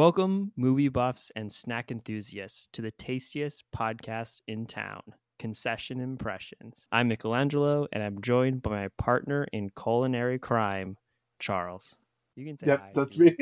Welcome, movie buffs and snack enthusiasts, to the tastiest podcast in town, Concession Impressions. I'm Michelangelo, and I'm joined by my partner in culinary crime, Charles. You can say Yep, hi that's me.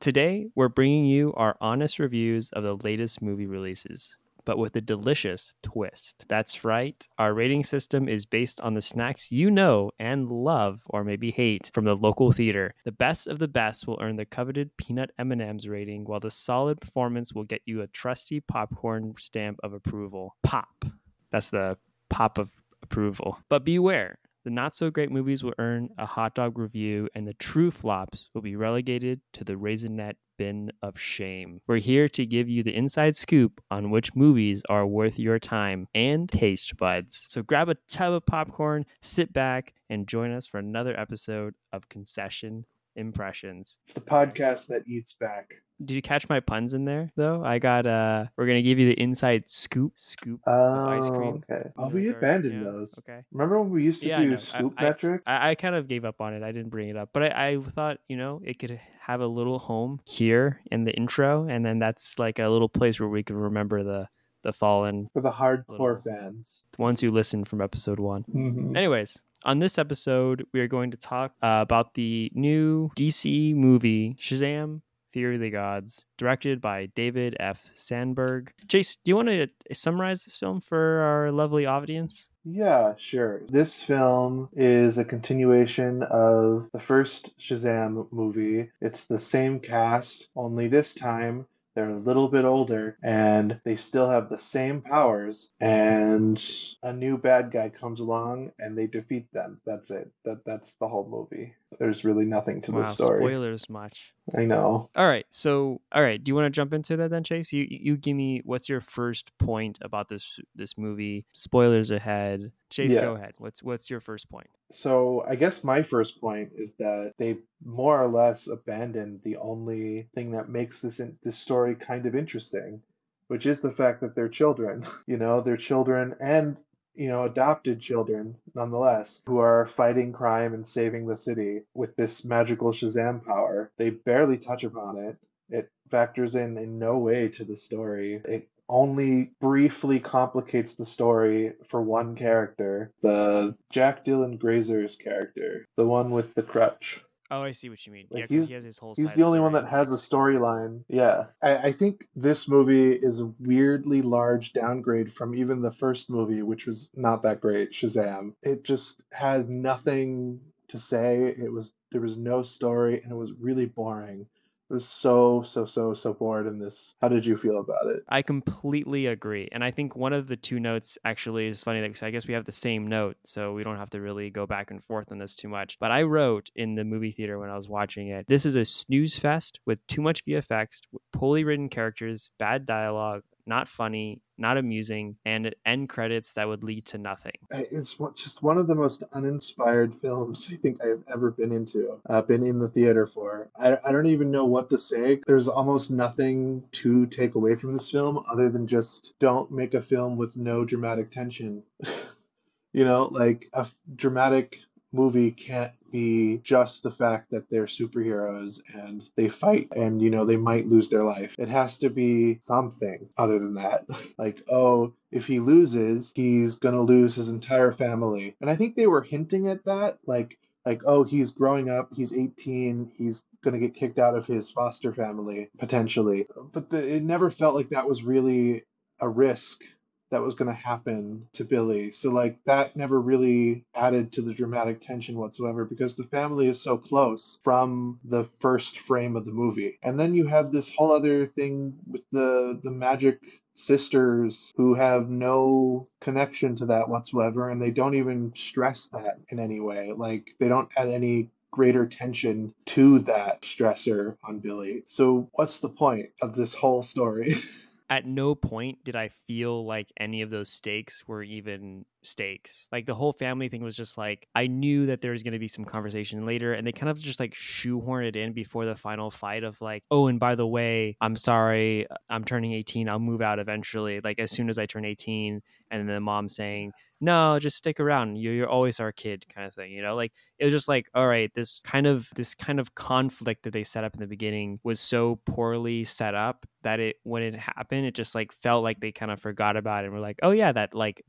Today, we're bringing you our honest reviews of the latest movie releases, but with a delicious twist. That's right, our rating system is based on the snacks you know and love or maybe hate from the local theater. The best of the best will earn the coveted peanut M&Ms rating, while the solid performance will get you a trusty popcorn stamp of approval. Pop. That's the pop of approval. But beware, the not so great movies will earn a hot dog review, and the true flops will be relegated to the raisinette bin of shame. We're here to give you the inside scoop on which movies are worth your time and taste buds. So grab a tub of popcorn, sit back, and join us for another episode of Concession Impressions. It's the podcast that eats back. Did you catch my puns in there though? I got uh we're gonna give you the inside scoop scoop of ice cream. okay. Oh, we abandoned yeah, those. Okay. Remember when we used to Yeah, do. I- scoop I- metric? I, I kind of gave up on it. I didn't bring it up, but I, I thought you know it could have a little home here in the intro, and then that's like a little place where we could remember the the fallen For the hardcore Little- fans. the ones who listened from episode one. Mhm. Anyways, on this episode, we are going to talk uh, about the new DC movie Shazam: Fury of the Gods, directed by David F. Sandberg. Chase, do you want to summarize this film for our lovely audience? Yeah, sure. This film is a continuation of the first Shazam movie. It's the same cast, only this time they're a little bit older and they still have the same powers and a new bad guy comes along and they defeat them. That's it. That that's the whole movie. There's really nothing to wow, the story. spoilers much. I know. All right. So, all right. Do you want to jump into that then, Chase? You you give me what's your first point about this this movie? Spoilers ahead. Chase, Yeah. go ahead. What's what's your first point? So I guess my first point is that they more or less abandoned the only thing that makes this in, this story kind of interesting, which is the fact that they're children. You know, they're children and you know adopted children nonetheless who are fighting crime and saving the city with this magical Shazam power. They barely touch upon it. It factors in in no way to the story. It only briefly complicates the story for one character, the Jack Dylan Grazer's character, the one with the crutch. Oh, I see what you mean. Like, yeah, 'cause he's- he has his whole. He's side the only one that has a storyline. Yeah. I, I think this movie is a weirdly large downgrade from even the first movie, which was not that great, Shazam. It just had nothing to say. It was there was no story and it was really boring. Was so, so, so, so bored in this. How did you feel about it? I completely agree, and I think one of the two notes actually is funny. That I guess we have the same note, so we don't have to really go back and forth on this too much. But I wrote in the movie theater when I was watching it, "This is a snooze fest with too much VFX, poorly written characters, bad dialogue, not funny, not amusing, and end credits that would lead to nothing." It's just one of the most uninspired films I think I've ever been into, uh, been in the theater for. I, I don't even know what to say. There's almost nothing to take away from this film other than just don't make a film with no dramatic tension. you know, like a dramatic movie can't be just the fact that they're superheroes and they fight and you know they might lose their life. It has to be something other than that. Like oh if he loses he's going to lose his entire family. And i think they were hinting at that like like oh he's growing up he's 18 he's going to get kicked out of his foster family potentially. But the, it never felt like that was really a risk that was going to happen to Billy. So like that never really added to the dramatic tension whatsoever because the family is so close from the first frame of the movie. And then you have this whole other thing with the the magic sisters who have no connection to that whatsoever and they don't even stress that in any way. Like they don't add any greater tension to that stressor on Billy. So what's the point of this whole story? at no point did I feel like any of those stakes were even stakes. Like the whole family thing was just like I knew that there was going to be some conversation later, and they kind of just like shoehorn it in before the final fight of like, oh, and by the way, I'm sorry, I'm turning 18. I'll move out eventually. Like as soon as I turn 18, and then the mom saying, no, just stick around. You're, you're always our kid kind of thing, you know? Like it was just like, all right, this kind of this kind of conflict that they set up in the beginning was so poorly set up that it when it happened, it just like felt like they kind of forgot about it and were like, oh yeah, that like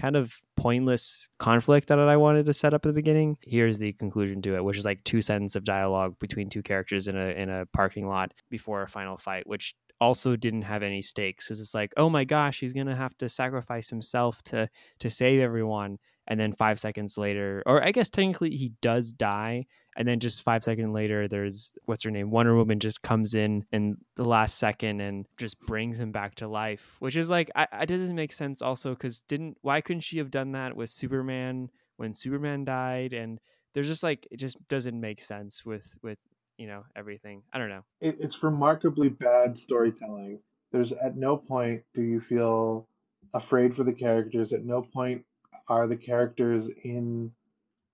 kind of pointless conflict that I wanted to set up at the beginning. Here's the conclusion to it, which is like two sentences of dialogue between two characters in a in a parking lot before a final fight, which also didn't have any stakes because it's like, oh my gosh, he's gonna have to sacrifice himself to to save everyone, and then five seconds later, or I guess technically he does die, and then just five seconds later, there's what's her name, Wonder Woman just comes in in the last second and just brings him back to life, which is like, I, it doesn't make sense also because didn't why couldn't she have done that with Superman when Superman died and there's just like it just doesn't make sense with with you know everything. I don't know. It, it's remarkably bad storytelling. There's at no point do you feel afraid for the characters. At no point are the characters in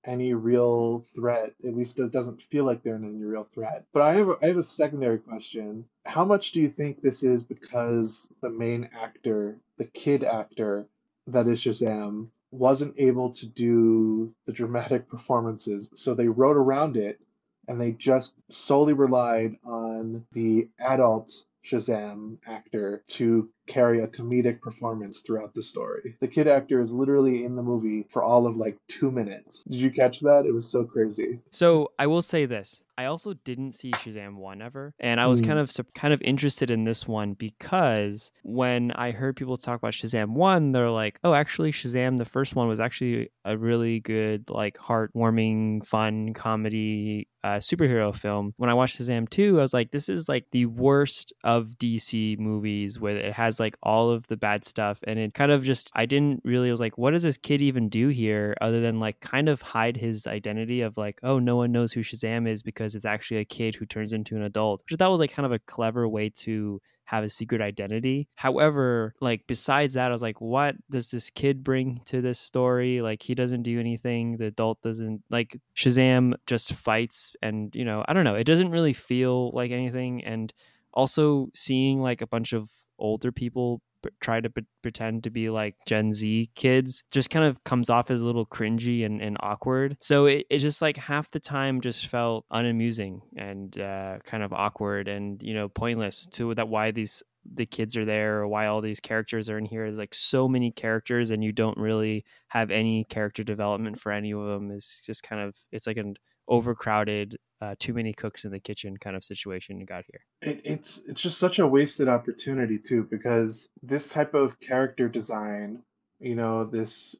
any real threat. At least it doesn't feel like they're in any real threat. But I have a, I have a secondary question. How much do you think this is because the main actor, the kid actor that is Shazam, wasn't able to do the dramatic performances, so they wrote around it and they just solely relied on the adult Shazam actor to carry a comedic performance throughout the story. The kid actor is literally in the movie for all of like two minutes. Did you catch that? It was so crazy. So I will say this: I also didn't see Shazam one ever, and I was mm. kind of kind of interested in this one because when I heard people talk about Shazam one, they're like, "Oh, actually, Shazam the first one was actually a really good, like heartwarming, fun comedy uh, superhero film." When I watched Shazam two, I was like, "This is like the worst of DC movies where it has." Has like all of the bad stuff and it kind of just I didn't really was like what does this kid even do here other than like kind of hide his identity of like oh no one knows who Shazam is because it's actually a kid who turns into an adult which that was like kind of a clever way to have a secret identity. However, like besides that, I was like, what does this kid bring to this story? Like he doesn't do anything. The adult doesn't like Shazam just fights and you know, I don't know. It doesn't really feel like anything. And also seeing like a bunch of older people try to pretend to be like Gen Z kids just kind of comes off as a little cringy and, and awkward. So it, it just like half the time just felt unamusing and uh, kind of awkward and, you know, pointless to that why these the kids are there or why all these characters are in here. There's like so many characters and you don't really have any character development for any of them. It's just kind of it's like an overcrowded uh, too many cooks in the kitchen kind of situation you got here. It, it's it's just such a wasted opportunity too because this type of character design, you know, this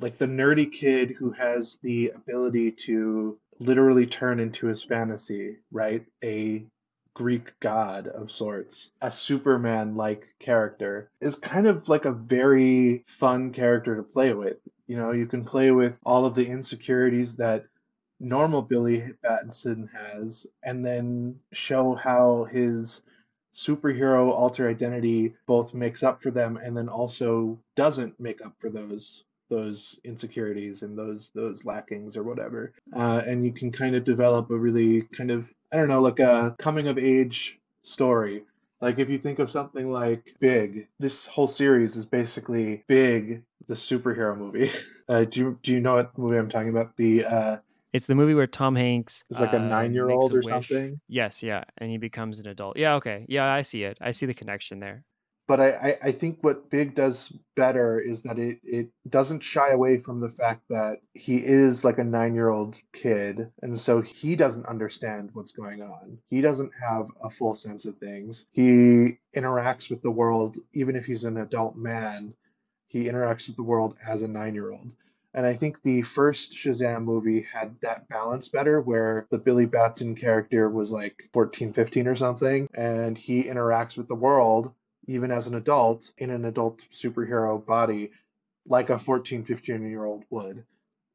like the nerdy kid who has the ability to literally turn into his fantasy, right? A Greek god of sorts, a Superman like character, is kind of like a very fun character to play with. You know, you can play with all of the insecurities that normal Billy Batson has, and then show how his superhero alter identity both makes up for them and then also doesn't make up for those those insecurities and those those lackings or whatever uh, and you can kind of develop a really kind of i don't know like a coming of age story like if you think of something like big this whole series is basically big the superhero movie uh, do, you, do you know what movie i'm talking about the uh, it's the movie where Tom Hanks is like a uh, nine year old or something. Yes, yeah, and he becomes an adult. Yeah, okay, yeah, I see it. I see the connection there. But I, I think what Big does better is that it, it doesn't shy away from the fact that he is like a nine year old kid. And so he doesn't understand what's going on. He doesn't have a full sense of things. He interacts with the world, even if he's an adult man, he interacts with the world as a nine year old. And I think the first Shazam movie had that balance better, where the Billy Batson character was like 14, 15 or something, and he interacts with the world, even as an adult, in an adult superhero body, like a 14, 15 year old would.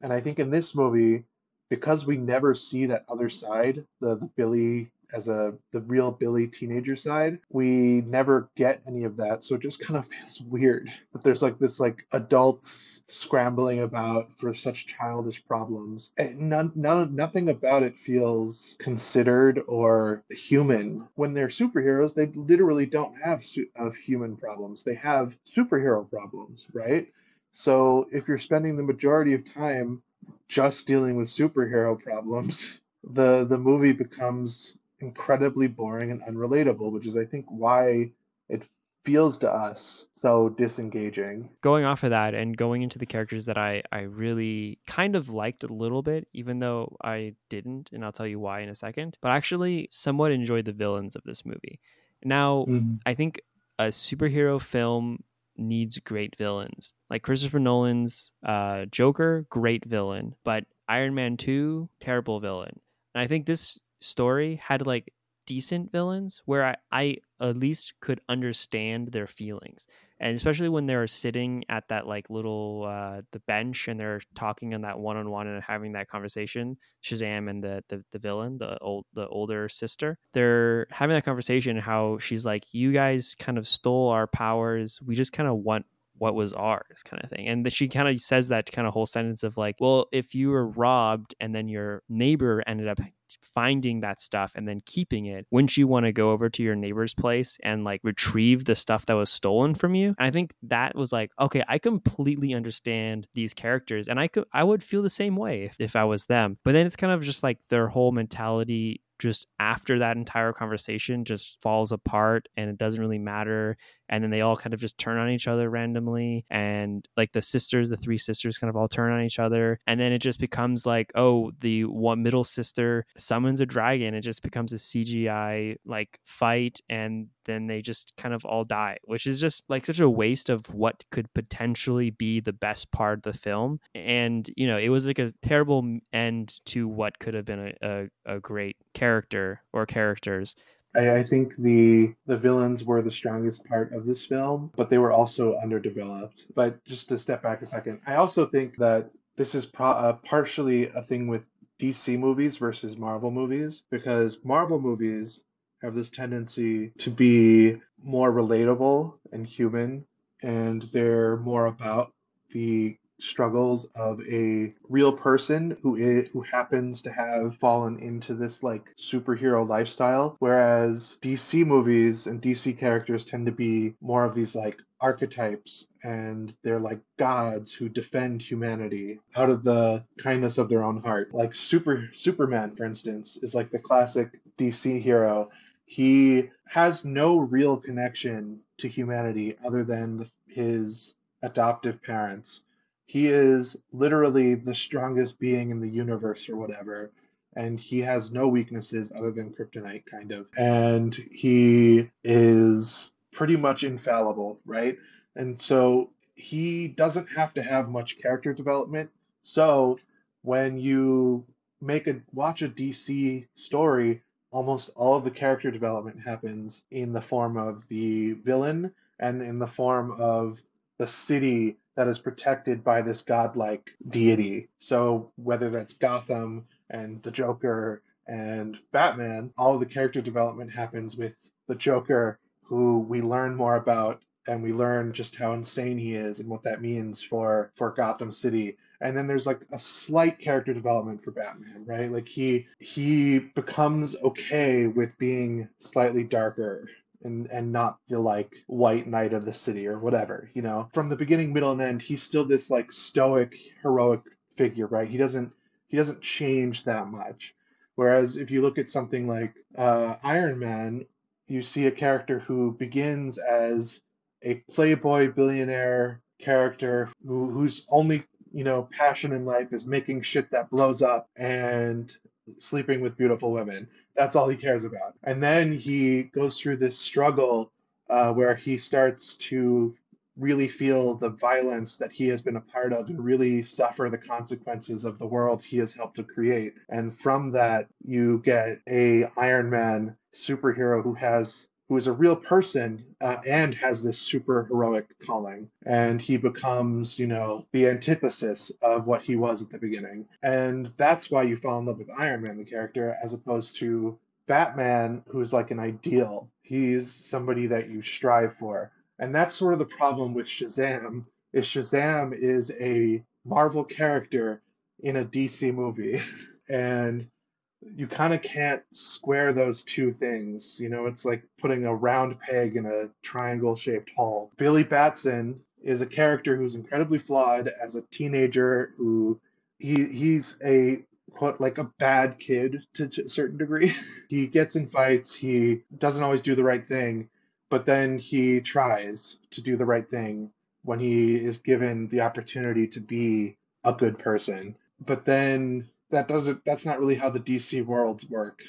And I think in this movie, because we never see that other side, the, the Billy as a the real Billy teenager side, we never get any of that. So it just kind of feels weird that there's like this like adults scrambling about for such childish problems. And none, none nothing about it feels considered or human. When they're superheroes, they literally don't have su- of human problems. They have superhero problems, right? So if you're spending the majority of time just dealing with superhero problems, the the movie becomes incredibly boring and unrelatable, which is I think why it feels to us so disengaging. Going off of that and going into the characters that I, I really kind of liked a little bit, even though I didn't, and I'll tell you why in a second, but actually somewhat enjoyed the villains of this movie. Now, mm-hmm. I think a superhero film needs great villains. Like Christopher Nolan's uh, Joker, great villain, but Iron Man 2, terrible villain. And I think this story had like decent villains where I, I at least could understand their feelings. And especially when they're sitting at that like little uh the bench and they're talking on that one-on-one and having that conversation shazam and the, the the villain the old the older sister they're having that conversation how she's like you guys kind of stole our powers. We just kind of want what was ours kind of thing and she kind of says that kind of whole sentence of like well if you were robbed and then your neighbor ended up finding that stuff and then keeping it wouldn't you want to go over to your neighbor's place and like retrieve the stuff that was stolen from you? And i think that was like okay i completely understand these characters and i could i would feel the same way if, if i was them but then it's kind of just like their whole mentality just after that entire conversation just falls apart and it doesn't really matter and then they all kind of just turn on each other randomly and like the sisters the three sisters kind of all turn on each other and then it just becomes like oh the one middle sister summons a dragon it just becomes a cgi like fight and then they just kind of all die which is just like such a waste of what could potentially be the best part of the film and you know it was like a terrible end to what could have been a, a, a great character or characters I, I think the the villains were the strongest part of this film, but they were also underdeveloped. But just to step back a second, I also think that this is pro- uh, partially a thing with DC movies versus Marvel movies because Marvel movies have this tendency to be more relatable and human, and they're more about the struggles of a real person who is, who happens to have fallen into this like superhero lifestyle. Whereas DC movies and DC characters tend to be more of these like archetypes and they're like gods who defend humanity out of the kindness of their own heart. Like super superman for instance is like the classic DC hero. He has no real connection to humanity other than his adoptive parents he is literally the strongest being in the universe or whatever and he has no weaknesses other than kryptonite kind of. And he is pretty much infallible right? And so he doesn't have to have much character development. So when you make a watch a dc story almost all of the character development happens in the form of the villain and in the form of the city that is protected by this godlike deity. So whether that's Gotham and the Joker and Batman, all the character development happens with the Joker, who we learn more about and we learn just how insane he is and what that means for for Gotham City. And then there's like a slight character development for Batman, right? Like he he becomes okay with being slightly darker and and not the like white knight of the city or whatever you know? From the beginning middle and end he's still this like stoic heroic figure right? He doesn't he doesn't change that much. Whereas if you look at something like uh, iron man you see a character who begins as a playboy billionaire character who, whose only you know passion in life is making shit that blows up and sleeping with beautiful women. That's all he cares about. And then he goes through this struggle uh, where he starts to really feel the violence that he has been a part of and really suffer the consequences of the world he has helped to create. And from that, you get a Iron Man superhero who has who is a real person uh, and has this super heroic calling. And he becomes, you know, the antithesis of what he was at the beginning. And that's why you fall in love with Iron Man, the character, as opposed to Batman, who's like an ideal. He's somebody that you strive for. And that's sort of the problem with Shazam, is Shazam is a Marvel character in a DC movie. and you kind of can't square those two things. You know, it's like putting a round peg in a triangle shaped hole. Billy Batson is a character who's incredibly flawed as a teenager who he he's a quote like a bad kid to, to a certain degree. he gets in fights, he doesn't always do the right thing, but then he tries to do the right thing when he is given the opportunity to be a good person. But then that doesn't that's not really how the DC worlds work.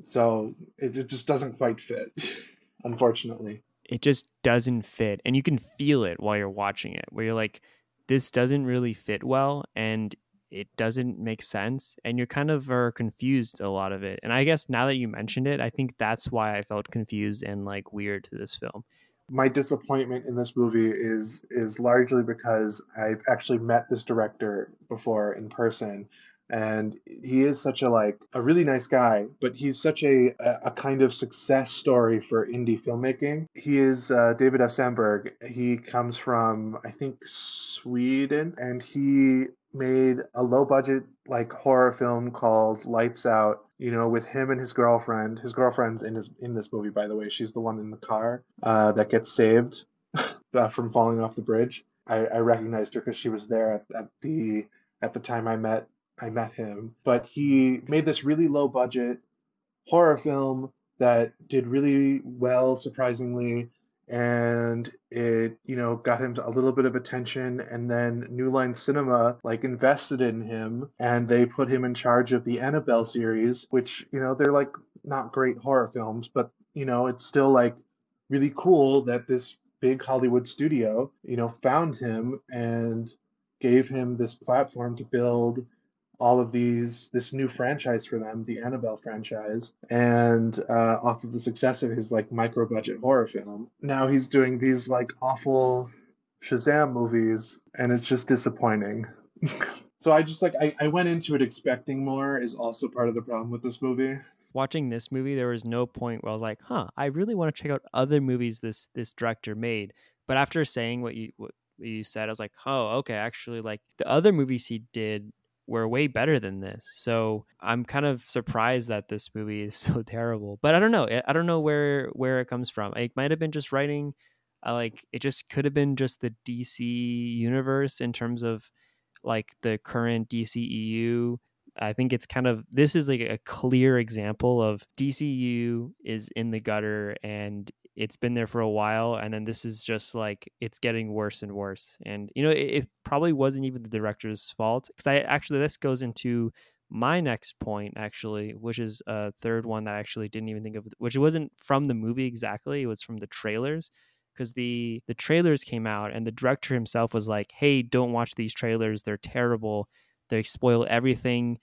So it, it just doesn't quite fit, unfortunately. It just doesn't fit. And you can feel it while you're watching it, where you're like, this doesn't really fit well. And it doesn't make sense and you're kind of are confused a lot of it and i guess now that you mentioned it i think that's why i felt confused and like weird to this film my disappointment in this movie is is largely because i've actually met this director before in person and he is such a like a really nice guy but he's such a a kind of success story for indie filmmaking he is uh, david f sandberg he comes from i think sweden and he made a low budget like horror film called Lights Out. You know, with him and his girlfriend. His girlfriend's in his in this movie, by the way. She's the one in the car uh, that gets saved uh, from falling off the bridge. I, I recognized her because she was there at, at the at the time I met I met him. But he made this really low budget horror film that did really well, surprisingly and it you know got him a little bit of attention and then new line cinema like invested in him and they put him in charge of the annabelle series which you know they're like not great horror films but you know it's still like really cool that this big hollywood studio you know found him and gave him this platform to build all of these this new franchise for them, the Annabelle franchise, and uh, off of the success of his like micro budget horror film. Now he's doing these like awful Shazam movies, and it's just disappointing. so I just like I, I went into it expecting more is also part of the problem with this movie. Watching this movie, there was no point where I was like, "Huh, I really want to check out other movies this this director made." But after saying what you what you said, I was like, "Oh, okay, actually, like the other movies he did were way better than this. So I'm kind of surprised that this movie is so terrible. But I don't know. I don't know where where it comes from. It might have been just writing. Uh, like it just could have been just the DC universe in terms of like the current DCEU. I think it's kind of this is like a clear example of DCU is in the gutter and it's been there for a while and then this is just like it's getting worse and worse and you know it, it probably wasn't even the director's fault because i actually this goes into my next point actually which is a third one that i actually didn't even think of which wasn't from the movie exactly it was from the trailers because the the trailers came out and the director himself was like hey don't watch these trailers they're terrible they spoil everything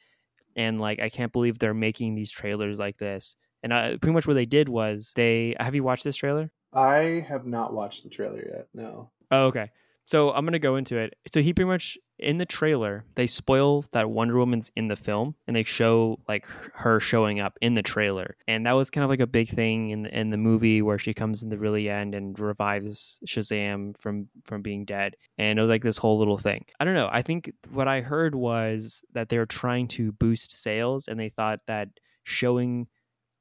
and like i can't believe they're making these trailers like this and uh, pretty much what they did was they have you watched this trailer? I have not watched the trailer yet. No. Oh, okay. So I'm gonna go into it. So he pretty much in the trailer they spoil that Wonder Woman's in the film and they show like her showing up in the trailer, and that was kind of like a big thing in the, in the movie where she comes in the really end and revives Shazam from from being dead, and it was like this whole little thing. I don't know. I think what I heard was that they were trying to boost sales, and they thought that showing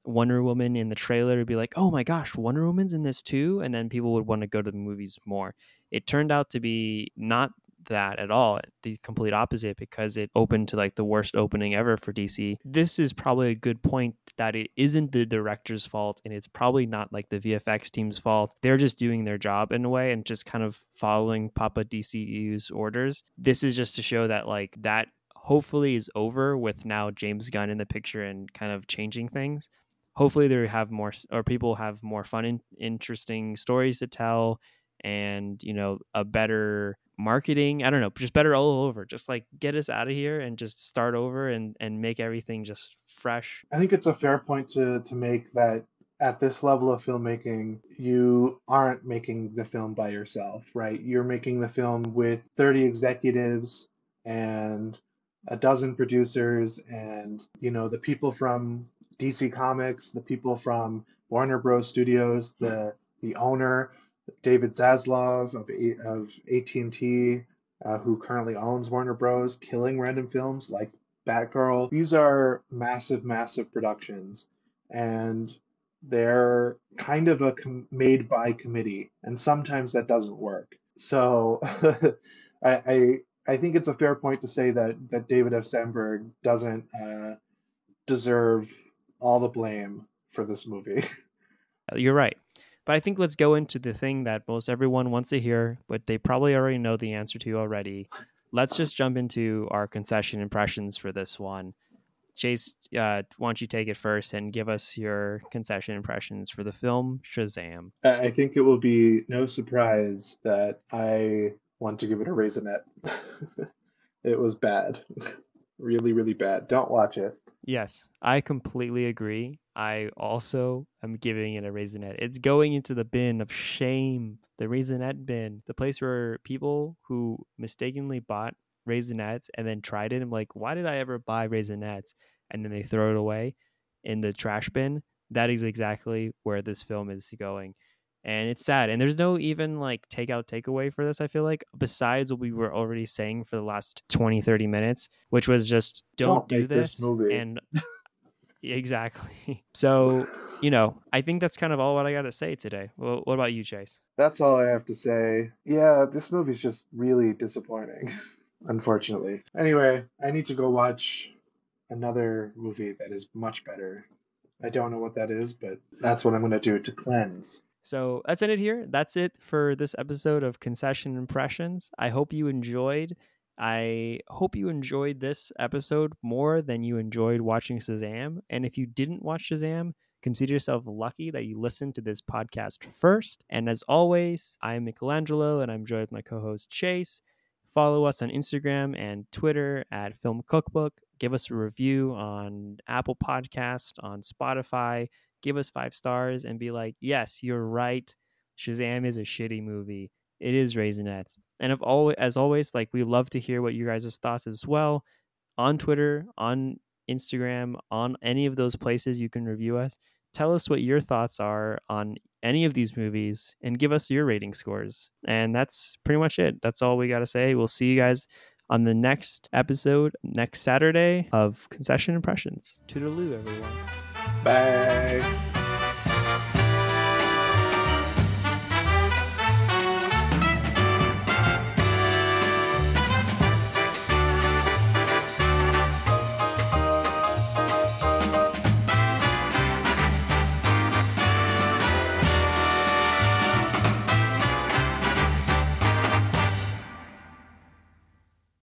Wonder Woman in the trailer would be like, oh my gosh, Wonder Woman's in this too. And then people would want to go to the movies more. It turned out to be not that at all, the complete opposite, because it opened to like the worst opening ever for DC. This is probably a good point that it isn't the director's fault and it's probably not like the VFX team's fault. They're just doing their job in a way and just kind of following Papa DCU's orders. This is just to show that like that hopefully is over with now James Gunn in the picture and kind of changing things hopefully they have more or people have more fun and interesting stories to tell and you know a better marketing i don't know just better all over. Just like get us out of here and just start over and and make everything just fresh. I think it's a fair point to to make that at this level of filmmaking you aren't making the film by yourself right? You're making the film with 30 executives and a dozen producers and you know the people from DC Comics, the people from Warner Bros. Studios, the the owner, David Zaslav of of AT and T, uh, who currently owns Warner Bros. Killing random films like Batgirl. These are massive, massive productions, and they're kind of a com- made by committee, and sometimes that doesn't work. So I, I I think it's a fair point to say that that David F. Sandberg doesn't uh, deserve all the blame for this movie. You're right. But I think let's go into the thing that most everyone wants to hear, but they probably already know the answer to already. Let's just jump into our concession impressions for this one. Chase, uh, why don't you take it first and give us your concession impressions for the film Shazam? I think it will be no surprise that I want to give it a raisinette. it was bad. really, really bad. Don't watch it. Yes, I completely agree. I also am giving it a raisinette. It's going into the bin of shame, the raisinette bin, the place where people who mistakenly bought raisinets and then tried it. I'm like, why did I ever buy raisinets? And then they throw it away in the trash bin. That is exactly where this film is going. And it's sad. And there's no even like takeout takeaway for this, I feel like, besides what we were already saying for the last 20, 30 minutes, which was just don't, don't do this. this movie. And exactly. So, you know, I think that's kind of all what I got to say today. Well, what about you, Chase? That's all I have to say. Yeah, this movie's just really disappointing. unfortunately. Anyway, I need to go watch another movie that is much better. I don't know what that is, but that's what I'm going to do to cleanse. So let's it here. That's it for this episode of Concession Impressions. I hope you enjoyed. I hope you enjoyed this episode more than you enjoyed watching Shazam. And if you didn't watch Shazam, consider yourself lucky that you listened to this podcast first. And as always, I'm Michelangelo and I'm joined with my co host Chase. Follow us on Instagram and Twitter at Film Cookbook. Give us a review on Apple Podcast, on Spotify. Give us five stars and be like, yes, you're right. Shazam is a shitty movie. It is Raisinets. And if always, as always, like we love to hear what you guys' thoughts as well on Twitter, on Instagram, on any of those places you can review us. Tell us what your thoughts are on any of these movies and give us your rating scores. And that's pretty much it. That's all we got to say. We'll see you guys on the next episode next Saturday of Concession Impressions. Toodaloo, everyone. Bye.